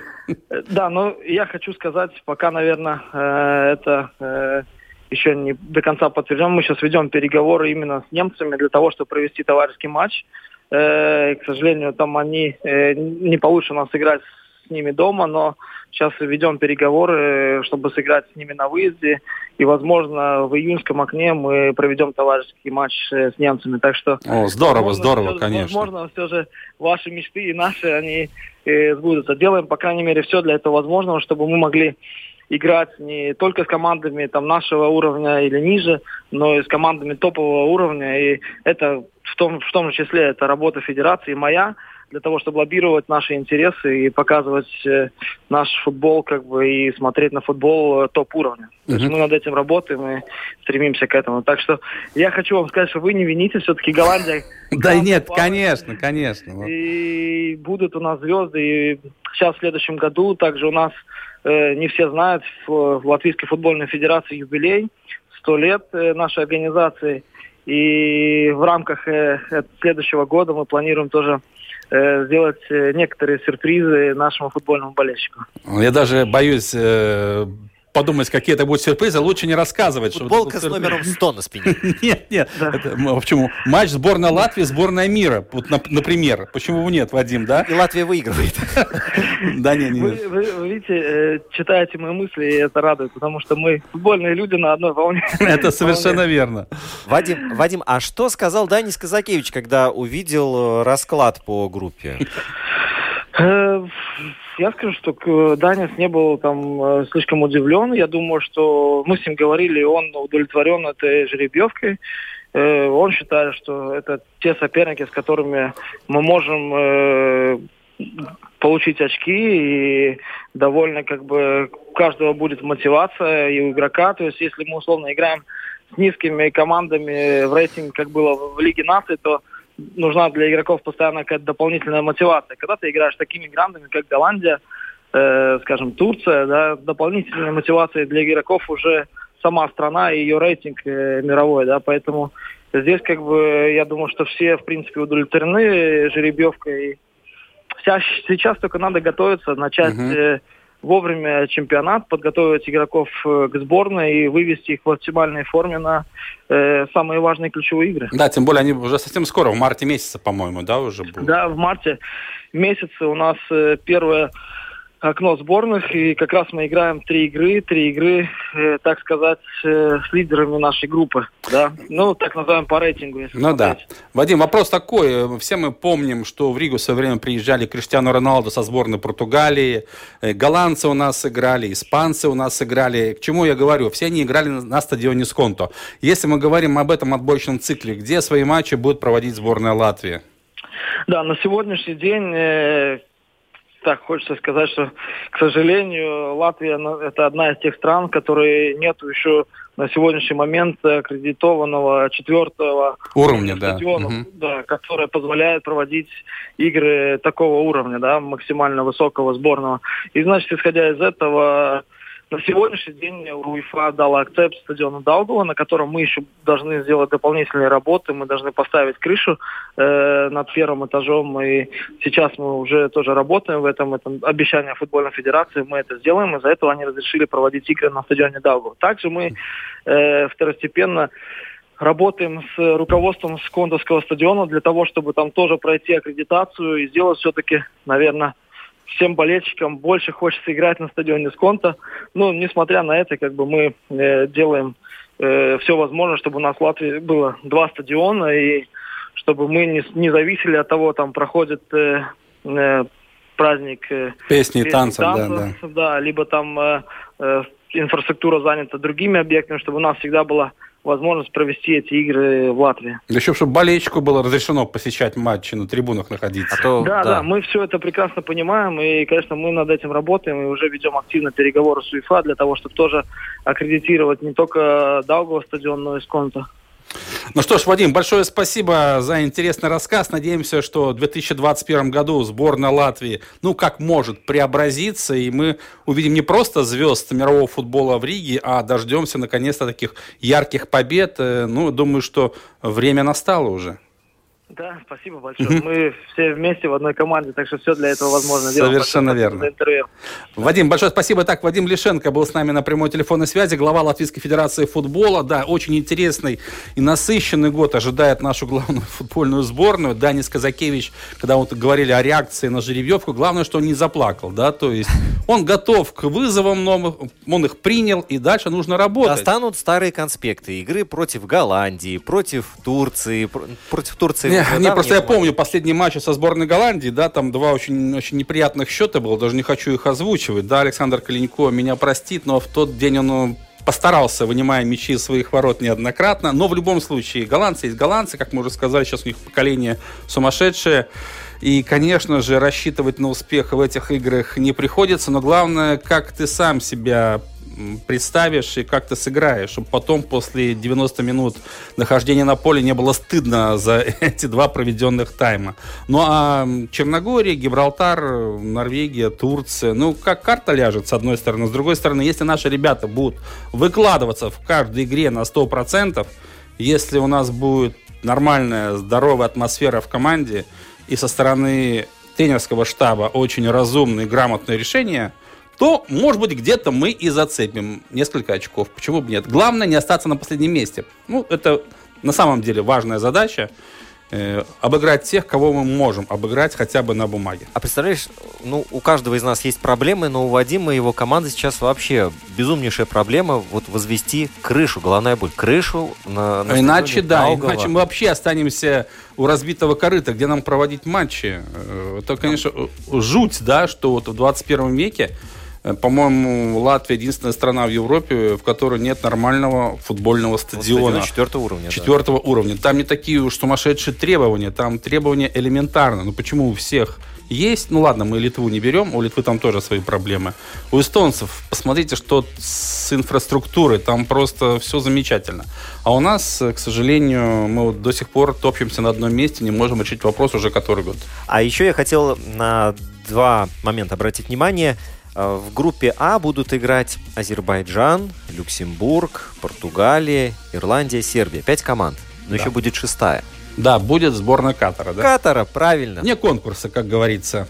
Да, но я хочу сказать, пока, наверное, э, это еще не до конца подтвержден. Мы сейчас ведем переговоры именно с немцами для того, чтобы провести товарищеский матч. Э, к сожалению, там они э, не получится у нас играть с ними дома, но сейчас ведем переговоры, чтобы сыграть с ними на выезде. И, возможно, в июньском окне мы проведем товарищеский матч э, с немцами. Так что... О, здорово, здорово, все, конечно. Возможно, все же ваши мечты и наши, они э, сбудутся. Делаем, по крайней мере, все для этого возможного, чтобы мы могли играть не только с командами там, нашего уровня или ниже, но и с командами топового уровня. И это в том, в том числе это работа федерации моя для того, чтобы лоббировать наши интересы и показывать э, наш футбол, как бы, и смотреть на футбол э, топ-уровня. Uh-huh. То есть мы над этим работаем и стремимся к этому. Так что я хочу вам сказать, что вы не вините, все-таки Голландия... [laughs] Да нет, конечно, конечно. И будут у нас звезды, и сейчас в следующем году также у нас не все знают, в, в Латвийской футбольной федерации юбилей, 100 лет э, нашей организации. И в рамках э, следующего года мы планируем тоже сделать некоторые сюрпризы нашему футбольному болельщику. Я даже боюсь подумать, какие это будут сюрпризы, лучше не рассказывать. Футболка с номером 100 на спине. [laughs] Нет, нет. Почему? Матч сборная Латвии, сборная мира, вот, например. Почему бы нет, Вадим, да? И Латвия выигрывает. [laughs] Да, нет, нет. Вы видите, э, читаете мои мысли, и это радует, потому что мы футбольные люди на одной волне. [laughs] Это совершенно верно. Вадим, Вадим, а что сказал Данис Казакевич, когда увидел э, расклад по группе? Э, я скажу, что Данис не был там э, слишком удивлен. Я думаю, что мы с ним говорили, он удовлетворен этой жеребьевкой. Э, он считает, что это те соперники, с которыми мы можем э, получить очки и довольно как бы у каждого будет мотивация и у игрока. То есть если мы условно играем с низкими командами в рейтинге, как было в Лиге наций, то нужна для игроков постоянно какая-то дополнительная мотивация. Когда ты играешь с такими грандами, как Голландия, э, скажем, Турция, да, дополнительная мотивация для игроков уже сама страна и ее рейтинг э, мировой, да, поэтому здесь как бы я думаю, что все в принципе удовлетворены жеребьевкой. Вся, сейчас только надо готовиться, начать uh-huh вовремя чемпионат, подготовить игроков э, к сборной и вывести их в оптимальной форме на э, самые важные ключевые игры. Да, тем более они уже совсем скоро, в марте месяце, по-моему, да, уже будут? Да, в марте месяце у нас э, первое окно сборных, и как раз мы играем три игры, три игры, э, так сказать, э, с лидерами нашей группы, да, ну, так называем по рейтингу. Если ну смотреть. да. Вадим, вопрос такой, все мы помним, что в Ригу в свое время приезжали Криштиану Роналду со сборной Португалии, э, голландцы у нас играли, испанцы у нас играли, к чему я говорю, все они играли на стадионе Сконто. Если мы говорим об этом отборочном цикле, где свои матчи будет проводить сборная Латвии? Да, на сегодняшний день э, так хочется сказать, что, к сожалению, Латвия ну, это одна из тех стран, которые нет еще на сегодняшний момент аккредитованного четвертого уровня, стадиона, да. да, который позволяет проводить игры такого уровня, да, максимально высокого сборного. И значит, исходя из этого, на сегодняшний день УЕФА дала акцепт стадиона Даугава, на котором мы еще должны сделать дополнительные работы. Мы должны поставить крышу э, над первым этажом. И сейчас мы уже тоже работаем в этом. Это обещание футбольной федерации. Мы это сделаем. Из-за этого они разрешили проводить игры на стадионе Даугава. Также мы э, второстепенно работаем с руководством Скондовского стадиона для того, чтобы там тоже пройти аккредитацию и сделать все-таки, наверное, всем болельщикам больше хочется играть на стадионе Сконта. Ну, несмотря на это, как бы мы э, делаем э, все возможное, чтобы у нас в Латвии было два стадиона, и чтобы мы не, не зависели от того, там проходит э, э, праздник э, песни и танцев, танцев, да, да. да, либо там э, э, инфраструктура занята другими объектами, чтобы у нас всегда была возможность провести эти игры в Латвии. Еще, чтобы болельщику было разрешено посещать матчи, на трибунах находиться. А то, да, да, да, мы все это прекрасно понимаем, и, конечно, мы над этим работаем, и уже ведем активно переговоры с УЕФА для того, чтобы тоже аккредитировать не только Даугава стадион, но и Сконта. Ну что ж, Вадим, большое спасибо за интересный рассказ. Надеемся, что в 2021 году сборная Латвии, ну, как может, преобразиться, и мы увидим не просто звезд мирового футбола в Риге, а дождемся, наконец-то, таких ярких побед. Э, ну, думаю, что время настало уже. Да, спасибо большое. Мы все вместе в одной команде, так что все для этого возможно делать. Совершенно верно. Вадим, большое спасибо. Так, Вадим Лишенко был с нами на прямой телефонной связи, глава Латвийской Федерации футбола. Да, очень интересный и насыщенный год ожидает нашу главную [laughs] футбольную сборную. Данис Казакевич, когда вот говорили о реакции на жеребьевку, главное, что он не заплакал, да, то есть он готов к вызовам новых, он их принял, и дальше нужно работать. Достанут старые конспекты игры против Голландии, против Турции, против Турции не, не просто я помню последний матч со сборной Голландии, да, там два очень, очень неприятных счета было, даже не хочу их озвучивать. Да, Александр Калинько меня простит, но в тот день он ну, постарался, вынимая мячи из своих ворот неоднократно. Но в любом случае, голландцы есть голландцы, как мы уже сказали, сейчас у них поколение сумасшедшее. И, конечно же, рассчитывать на успех в этих играх не приходится, но главное, как ты сам себя представишь и как ты сыграешь, чтобы потом после 90 минут нахождения на поле не было стыдно за [laughs] эти два проведенных тайма. Ну а Черногория, Гибралтар, Норвегия, Турция, ну как карта ляжет с одной стороны, с другой стороны, если наши ребята будут выкладываться в каждой игре на 100%, если у нас будет нормальная, здоровая атмосфера в команде и со стороны тренерского штаба очень разумные, грамотные решения – то, может быть, где-то мы и зацепим несколько очков. Почему бы нет? Главное не остаться на последнем месте. Ну, это на самом деле важная задача. Э, обыграть тех, кого мы можем обыграть хотя бы на бумаге. А представляешь, ну, у каждого из нас есть проблемы, но у Вадима и его команды сейчас вообще безумнейшая проблема вот возвести крышу, головная боль, крышу на, на Иначе, да, Даугава. иначе мы вообще останемся у разбитого корыта, где нам проводить матчи. Э, это, конечно, жуть, да, что вот в 21 веке Э, по-моему, Латвия единственная страна в Европе, в которой нет нормального футбольного стадиона. четвертого уровня. Четвертого да. уровня. Там не такие уж сумасшедшие требования, там требования элементарно. Ну почему у всех есть? Ну ладно, мы Литву не берем, у Литвы там тоже свои проблемы. У эстонцев, посмотрите, что с инфраструктурой, там просто все замечательно. А у нас, к сожалению, мы вот до сих пор топчемся на одном месте, не можем решить вопрос уже который год. А еще я хотел на два момента обратить внимание – Э, в группе А будут играть Азербайджан, Люксембург, Португалия, Ирландия, Сербия. Пять команд. Но да. еще будет шестая. Да, будет сборная Катара, да? Катара, правильно. Не конкурса, как говорится.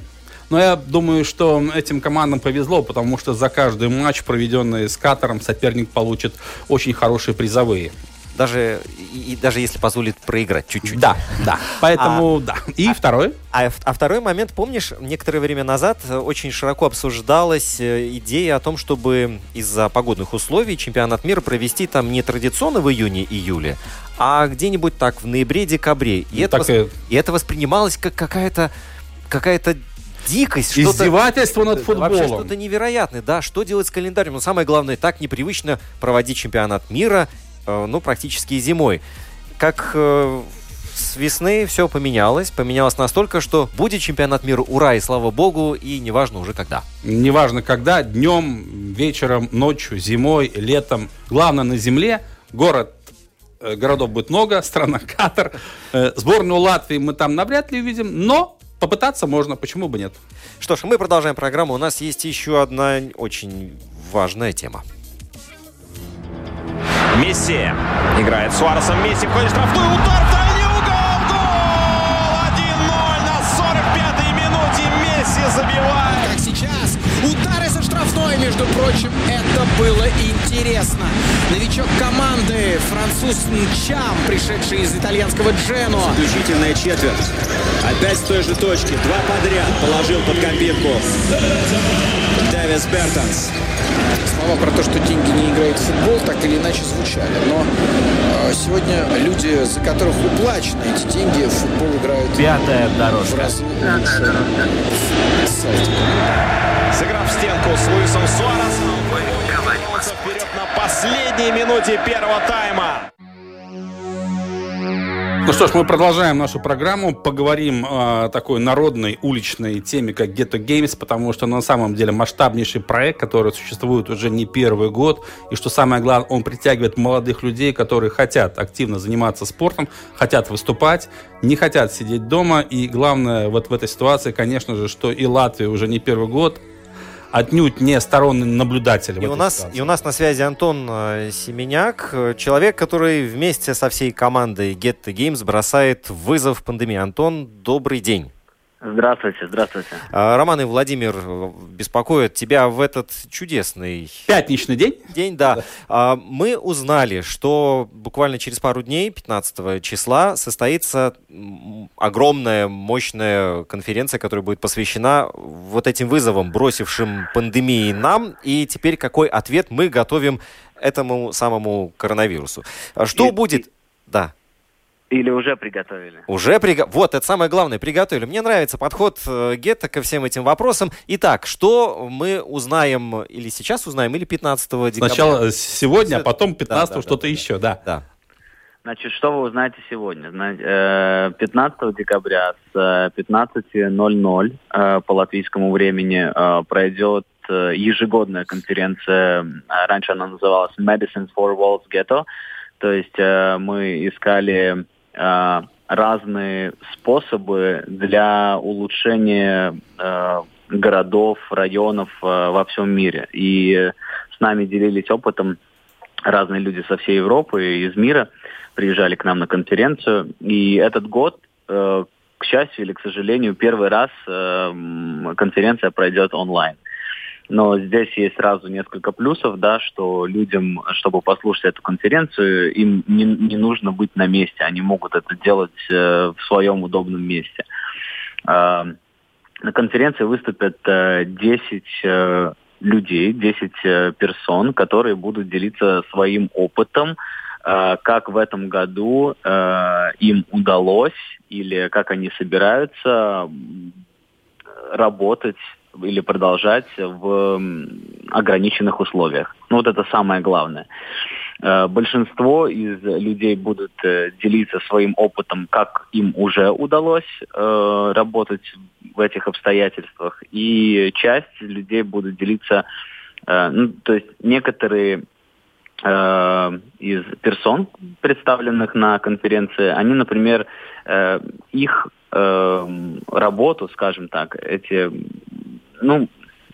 Но я думаю, что этим командам повезло, потому что за каждый матч, проведенный с Катаром, соперник получит очень хорошие призовые даже, и, даже если позволит проиграть чуть-чуть. Да, да. Поэтому, а, да. И а, второй? А, а второй момент, помнишь, некоторое время назад очень широко обсуждалась э, идея о том, чтобы из-за погодных условий чемпионат мира провести там не традиционно в июне-июле, а где-нибудь так в ноябре-декабре. И, ну, это, вос... и... и это воспринималось как какая-то какая-то дикость. Издевательство над футболом. Вообще что-то невероятное, да. Что делать с календарем? Но самое главное, так непривычно проводить чемпионат мира Э, ну, практически зимой. Как э, с весны все поменялось. Поменялось настолько, что будет чемпионат мира, ура, и слава богу, и неважно уже когда. Неважно когда, днем, вечером, ночью, зимой, летом. Главное на земле, город э, городов будет много, [laughs] страна Катар. Сборную Латвии мы там навряд ли увидим, но попытаться можно, почему бы нет. Что ж, мы продолжаем программу. У нас есть еще одна очень важная тема. Месси играет Суаресом. Месси входит в штрафную. Удар в дальний угол. Гол! 1-0 на 45-й минуте. Месси забивает. Между прочим. Это было интересно. Новичок команды француз Нчам, пришедший из итальянского Джено. Заключительная четверть. Опять с той же точки. Два подряд положил под копирку. Дэвис Бертонс слова про то, что деньги не играют в футбол, так или иначе звучали. Но э, сегодня люди, за которых уплачены эти деньги, в футбол играют Пятая дорожка. в разы лучше. Сыграв в стенку с Луисом Суаресом. вперед на последней минуте первого тайма. Ну что ж, мы продолжаем нашу программу. Поговорим о такой народной уличной теме, как Ghetto Games, потому что на самом деле масштабнейший проект, который существует уже не первый год. И что самое главное, он притягивает молодых людей, которые хотят активно заниматься спортом, хотят выступать, не хотят сидеть дома. И главное вот в этой ситуации, конечно же, что и Латвия уже не первый год отнюдь не сторонний наблюдатель. И у, нас, и у нас на связи Антон э, Семеняк, человек, который вместе со всей командой Get the Games бросает вызов пандемии. Антон, добрый день. Здравствуйте, здравствуйте. А, Роман и Владимир э, беспокоят тебя в этот чудесный... Пятничный день? День, да. да. Мы узнали, что буквально через пару дней, 15 числа, состоится огромная, мощная конференция, которая будет посвящена вот этим вызовам, бросившим пандемии нам. И теперь какой ответ мы готовим этому самому коронавирусу. А что и, будет... И... Да. Или уже приготовили? Уже приготовили. Вот, это самое главное, приготовили. Мне нравится подход э, Гетта ко всем этим вопросам. Итак, что мы узнаем, или сейчас узнаем, или 15 декабря? Сначала сегодня, а потом 15 да, да, что-то да, еще, да. да. Значит, что вы узнаете сегодня? 15 э, декабря с 15.00 э, по латвийскому времени пройдет ежегодная конференция, раньше она называлась Medicine for World's Ghetto, то есть мы искали э, разные способы для улучшения э, городов, районов э, во всем мире. И с нами делились опытом разные люди со всей Европы и из мира, приезжали к нам на конференцию. И этот год, к счастью или к сожалению, первый раз конференция пройдет онлайн. Но здесь есть сразу несколько плюсов, да, что людям, чтобы послушать эту конференцию, им не, не нужно быть на месте, они могут это делать э, в своем удобном месте. Э, на конференции выступят э, 10 э, людей, 10 э, персон, которые будут делиться своим опытом, э, как в этом году э, им удалось или как они собираются работать или продолжать в ограниченных условиях. Ну вот это самое главное. Э, большинство из людей будут э, делиться своим опытом, как им уже удалось э, работать в этих обстоятельствах, и часть людей будут делиться, ну, то есть некоторые из персон, представленных на конференции, они, например, их работу, скажем так, эти ну,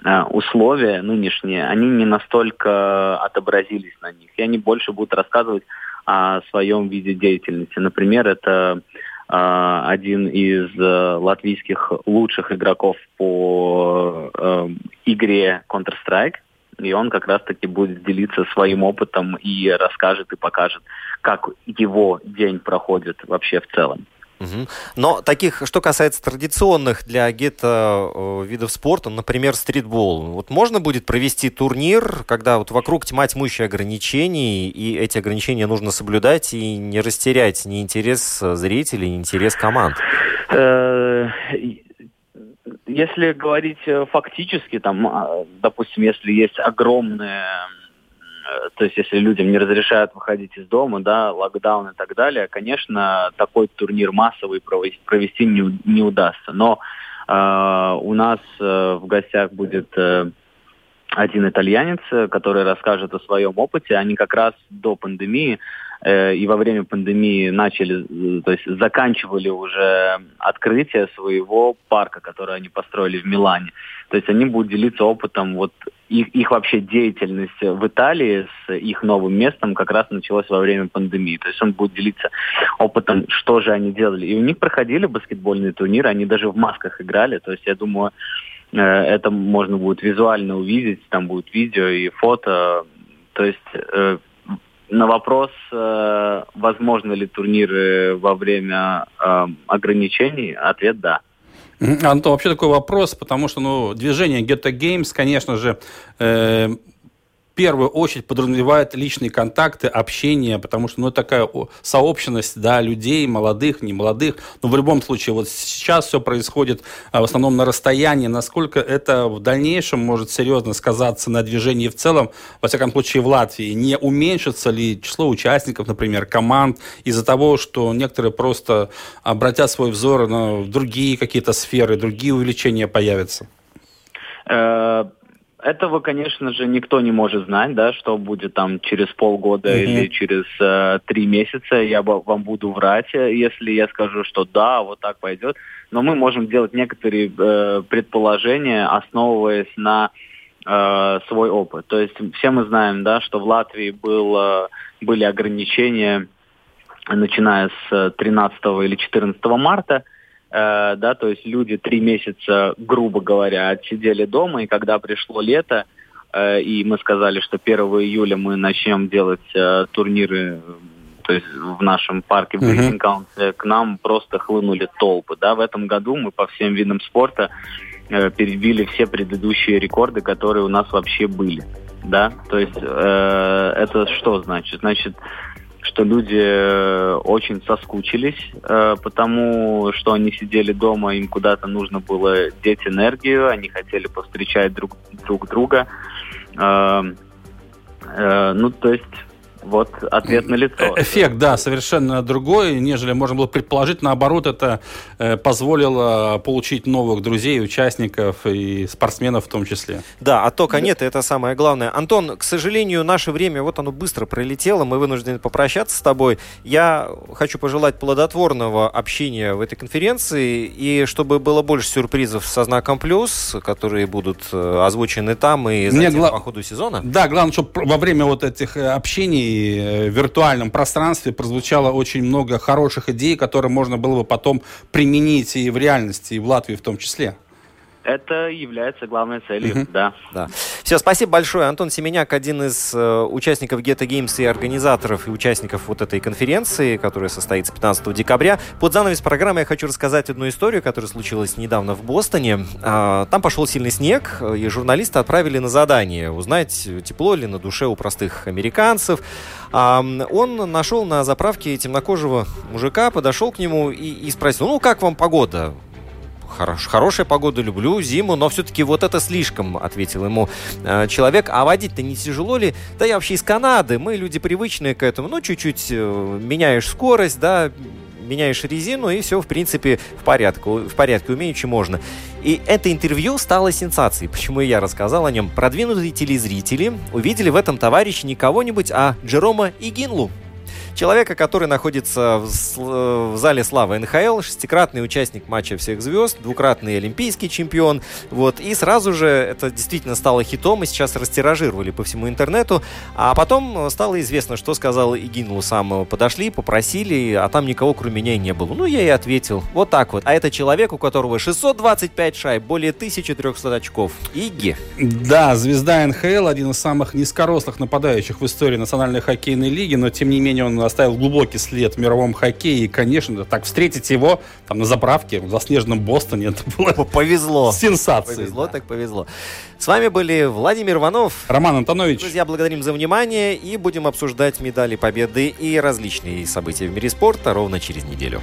а, условия нынешние, они не настолько отобразились на них. И они больше будут рассказывать о своем виде деятельности. Например, это э, один из э, латвийских лучших игроков по э, игре Counter-Strike. И он как раз-таки будет делиться своим опытом и расскажет и покажет, как его день проходит вообще в целом. Угу. Но таких, что касается традиционных для гетто э, видов спорта, например, стритбол, вот можно будет провести турнир, когда вот вокруг тьма тьмущих ограничений, и эти ограничения нужно соблюдать и не растерять ни интерес зрителей, ни интерес команд? Э, если говорить э, фактически, там, а, допустим, если есть огромная Э, то есть если людям не разрешают выходить из дома, да, локдаун и так далее, конечно, такой турнир массовый провести не, не удастся. Но э, у нас э, в гостях будет э, один итальянец, который расскажет о своем опыте. Они как раз до пандемии Э, и во время пандемии начали, э, то есть заканчивали уже открытие своего парка, который они построили в Милане. То есть они будут делиться опытом, вот их, их вообще деятельность в Италии с их новым местом как раз началась во время пандемии. То есть он будет делиться опытом, что же они делали. И у них проходили баскетбольные турниры, они даже в масках играли. То есть я думаю, э, это можно будет визуально увидеть, там будет видео и фото. То есть на вопрос, э, возможно ли турниры во время э, ограничений, ответ да. Антон, вообще такой вопрос, потому что ну, движение Ghetto Games, конечно же, э, первую очередь подразумевает личные контакты, общение, потому что, ну, такая сообщенность, да, людей, молодых, не молодых. Но в любом случае, вот сейчас все происходит а, в основном на расстоянии. Насколько это в дальнейшем может серьезно сказаться на движении в целом, во всяком случае, в Латвии? Не уменьшится ли число участников, например, команд из-за того, что некоторые просто обратят свой взор на другие какие-то сферы, другие увеличения появятся? Э, этого, конечно же, никто не может знать, да, что будет там через полгода mm-hmm. или через э, три месяца. Я вам буду врать, если я скажу, что да, вот так пойдет. Но мы можем делать некоторые э, предположения, основываясь на э, свой опыт. То есть все мы знаем, да, что в Латвии был, э, были ограничения, начиная с 13 или 14 марта э, да, то есть люди три месяца, грубо говоря, отсидели дома, и когда пришло лето, э, и мы сказали, что 1 июля мы начнем делать э, турниры то есть в нашем парке в mm-hmm. к нам просто хлынули толпы. Да? В этом году мы по всем видам спорта э, перебили все предыдущие рекорды, которые у нас вообще были. Да? То есть э, это что значит? Значит, что люди э, очень соскучились, э, потому что они сидели дома, им куда-то нужно было деть энергию, они хотели повстречать друг, друг друга. Э, ну, то есть вот ответ на лицо. Э, эффект, да, совершенно другой, нежели можно было предположить. Наоборот, это э, позволило получить новых друзей, участников и спортсменов в том числе. Да, а тока нет, это самое главное. Антон, к сожалению, наше время, вот оно быстро пролетело, мы вынуждены попрощаться с тобой. Я хочу пожелать плодотворного общения в этой конференции, и чтобы было больше сюрпризов со знаком плюс, которые будут э, озвучены там и затем Мне гла... по ходу сезона. Да, главное, чтобы во время вот этих общений Э, виртуальном пространстве прозвучало очень много хороших идей, которые можно было бы потом применить и в реальности, и в Латвии в том числе. Это является главной целью, uh-huh. да. да. Все, спасибо большое. Антон Семеняк, один из э, участников Geta Games и организаторов и участников вот этой конференции, которая состоится 15 декабря. Под занавес программы я хочу рассказать одну историю, которая случилась недавно в Бостоне. А, там пошел сильный снег, и журналисты отправили на задание узнать, тепло ли на душе у простых американцев. А, он нашел на заправке темнокожего мужика, подошел к нему и, и спросил, ну как вам погода? Хорош, хорошая погода, люблю зиму, но все-таки вот это слишком, ответил ему э, человек. А водить-то не тяжело ли? Да я вообще из Канады, мы люди привычные к этому. Ну, чуть-чуть э, меняешь скорость, да, меняешь резину, и все, в принципе, в порядке, в порядке, умеючи можно. И это интервью стало сенсацией. Почему я рассказал о нем? Продвинутые телезрители увидели в этом товарище не кого-нибудь, а Джерома Игинлу, Человека, который находится в, э, в зале славы НХЛ, шестикратный участник матча всех звезд, двукратный олимпийский чемпион. Вот, и сразу же это действительно стало хитом, и сейчас растиражировали по всему интернету. А потом стало известно, что сказал Игинулу сам. Подошли, попросили, а там никого кроме меня и не было. Ну, я и ответил. Вот так вот. А это человек, у которого 625 шайб, более 1300 очков. Иги. Да, звезда НХЛ, один из самых низкорослых нападающих в истории Национальной хоккейной лиги, но тем не менее он оставил глубокий след в мировом хоккее. И, конечно, так встретить его там на заправке в заснеженном Бостоне, [laughs] это было повезло. Сенсация. Повезло, да. так повезло. С вами были Владимир Иванов. Роман Антонович. Друзья, благодарим за внимание и будем обсуждать медали победы и различные события в мире спорта ровно через неделю.